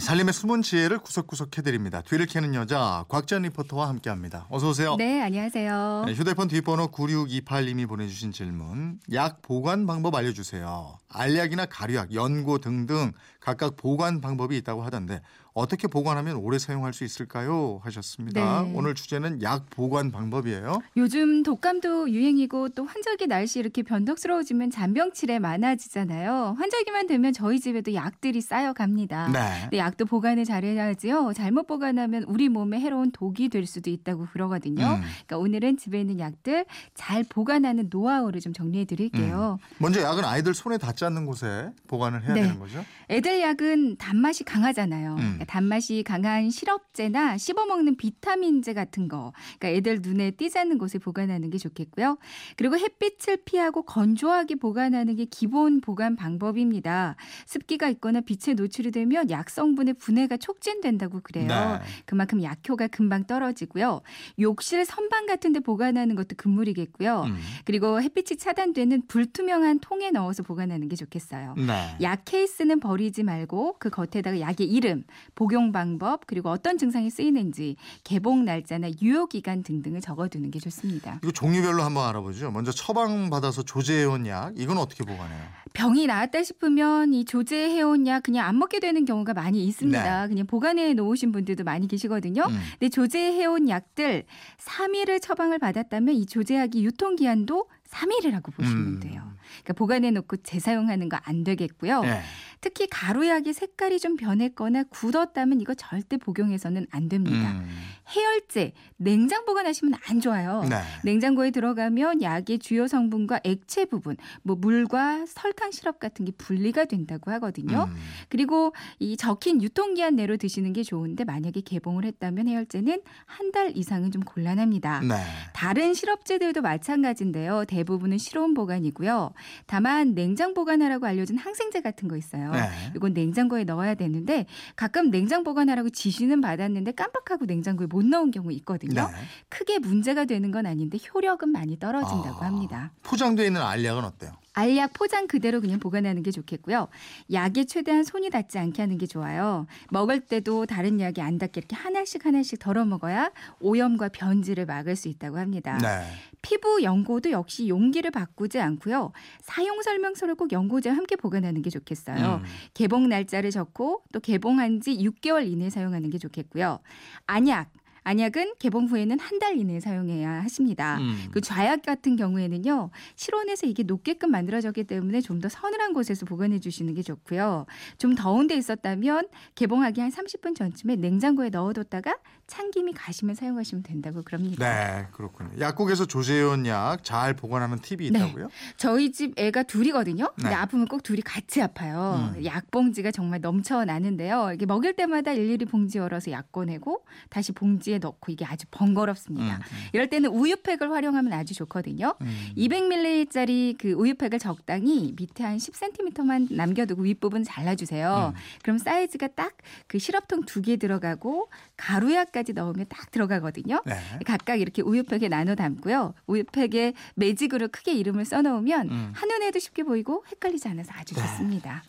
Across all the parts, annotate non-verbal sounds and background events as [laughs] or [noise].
살림의 숨은 지혜를 구석구석 해드립니다. 뒤를 캐는 여자 곽전 리포터와 함께합니다. 어서 오세요. 네, 안녕하세요. 네, 휴대폰 뒷번호 9628님이 보내주신 질문. 약 보관 방법 알려주세요. 알약이나 가류약, 연고 등등 각각 보관 방법이 있다고 하던데 어떻게 보관하면 오래 사용할 수 있을까요? 하셨습니다. 네. 오늘 주제는 약 보관 방법이에요. 요즘 독감도 유행이고 또 환절기 날씨 이렇게 변덕스러워지면 잔병치레 많아지잖아요. 환절기만 되면 저희 집에도 약들이 쌓여갑니다. 네. 근데 약도 보관을 잘해야지요. 잘못 보관하면 우리 몸에 해로운 독이 될 수도 있다고 그러거든요. 음. 그러니까 오늘은 집에 있는 약들 잘 보관하는 노하우를 좀 정리해 드릴게요. 먼저 약은 아이들 손에 닿지 않는 곳에 보관을 해야 네. 되는 거죠? 애들 약은 단맛이 강하잖아요. 음. 그러니까 단맛이 강한 시럽제나 씹어먹는 비타민제 같은 거. 그러니까 애들 눈에 띄지 않는 곳에 보관하는 게 좋겠고요. 그리고 햇빛을 피하고 건조하게 보관하는 게 기본 보관 방법입니다. 습기가 있거나 빛에 노출이 되면 약 성분의 분해가 촉진된다고 그래요. 네. 그만큼 약효가 금방 떨어지고요. 욕실 선반 같은 데 보관하는 것도 금물이겠고요. 음. 그리고 햇빛이 차단되는 불투명한 통에 넣어서 보관하는 게 좋겠어요. 네. 약 케이스는 버리지 말고 그 겉에다가 약의 이름, 복용 방법, 그리고 어떤 증상이 쓰이는지, 개봉 날짜나 유효 기간 등등을 적어두는 게 좋습니다. 이거 종류별로 한번 알아보죠. 먼저 처방 받아서 조제해온 약 이건 어떻게 보관해요? 병이 나았다 싶으면 이 조제해온 약 그냥 안 먹게 되는 경우가 많이 있습니다. 그냥 보관해 놓으신 분들도 많이 계시거든요. 음. 근데 조제해온 약들 3일을 처방을 받았다면 이 조제약이 유통 기한도 3일이라고 보시면 음. 돼요. 그러니까 보관해 놓고 재사용하는 거 안 되겠고요. 네. 특히 가루약의 색깔이 좀 변했거나 굳었다면 이거 절대 복용해서는 안 됩니다. 음. 해열제, 냉장 보관하시면 안 좋아요. 네. 냉장고에 들어가면 약의 주요 성분과 액체 부분, 뭐 물과 설탕 시럽 같은 게 분리가 된다고 하거든요. 음. 그리고 이 적힌 유통기한 내로 드시는 게 좋은데 만약에 개봉을 했다면 해열제는 한 달 이상은 좀 곤란합니다. 네. 다른 시럽제들도 마찬가지인데요. 대부분은 실온 보관이고요. 다만 냉장 보관하라고 알려준 항생제 같은 거 있어요. 네. 이건 냉장고에 넣어야 되는데 가끔 냉장 보관하라고 지시는 받았는데 깜빡하고 냉장고에 못 넣은 경우 있거든요. 네. 크게 문제가 되는 건 아닌데 효력은 많이 떨어진다고 아, 합니다. 포장되어 있는 알약은 어때요? 알약 포장 그대로 그냥 보관하는 게 좋겠고요. 약에 최대한 손이 닿지 않게 하는 게 좋아요. 먹을 때도 다른 약이 안 닿게 이렇게 하나씩 하나씩 덜어 먹어야 오염과 변질을 막을 수 있다고 합니다. 네. 피부 연고도 역시 용기를 바꾸지 않고요. 사용 설명서를 꼭 연고제와 함께 보관하는 게 좋겠어요. 음. 개봉 날짜를 적고 또 개봉한 지 6개월 이내에 사용하는 게 좋겠고요. 안약 안약은 개봉 후에는 한 달 이내에 사용해야 하십니다. 음. 그 좌약 같은 경우에는요 실온에서 이게 녹게끔 만들어졌기 때문에 좀 더 서늘한 곳에서 보관해 주시는 게 좋고요. 좀 더운 데 있었다면 개봉하기 한 30분 전쯤에 냉장고에 넣어뒀다가 찬김이 가시면 사용하시면 된다고 그럽니다. 네, 그렇군요. 약국에서 조제해온 약 잘 보관하는 팁이 네. 있다고요? 저희 집 애가 둘이거든요. 근데 네. 아프면 꼭 둘이 같이 아파요. 음. 약 봉지가 정말 넘쳐나는데요. 이게 먹일 때마다 일일이 봉지 열어서 약 꺼내고 다시 봉지 에 넣고 이게 아주 번거롭습니다. 음, 이럴 때는 우유팩을 활용하면 아주 좋거든요. 음. 200ml짜리 그 우유팩을 적당히 밑에 한 10cm만 남겨두고 윗부분 잘라주세요. 음. 그럼 사이즈가 딱 그 시럽통 두 개 들어가고 가루약까지 넣으면 딱 들어가거든요. 네. 각각 이렇게 우유팩에 나눠 담고요. 우유팩에 매직으로 크게 이름을 써놓으면 음. 한눈에도 쉽게 보이고 헷갈리지 않아서 아주 네. 좋습니다.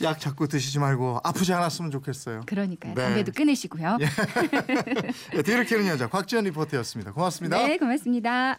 약 자꾸 드시지 말고 아프지 않았으면 좋겠어요. 그러니까요. 네. 담배도 끊으시고요. 네, [laughs] 뒤를 캐는 여자 곽지연 리포터였습니다. 고맙습니다. 네, 고맙습니다.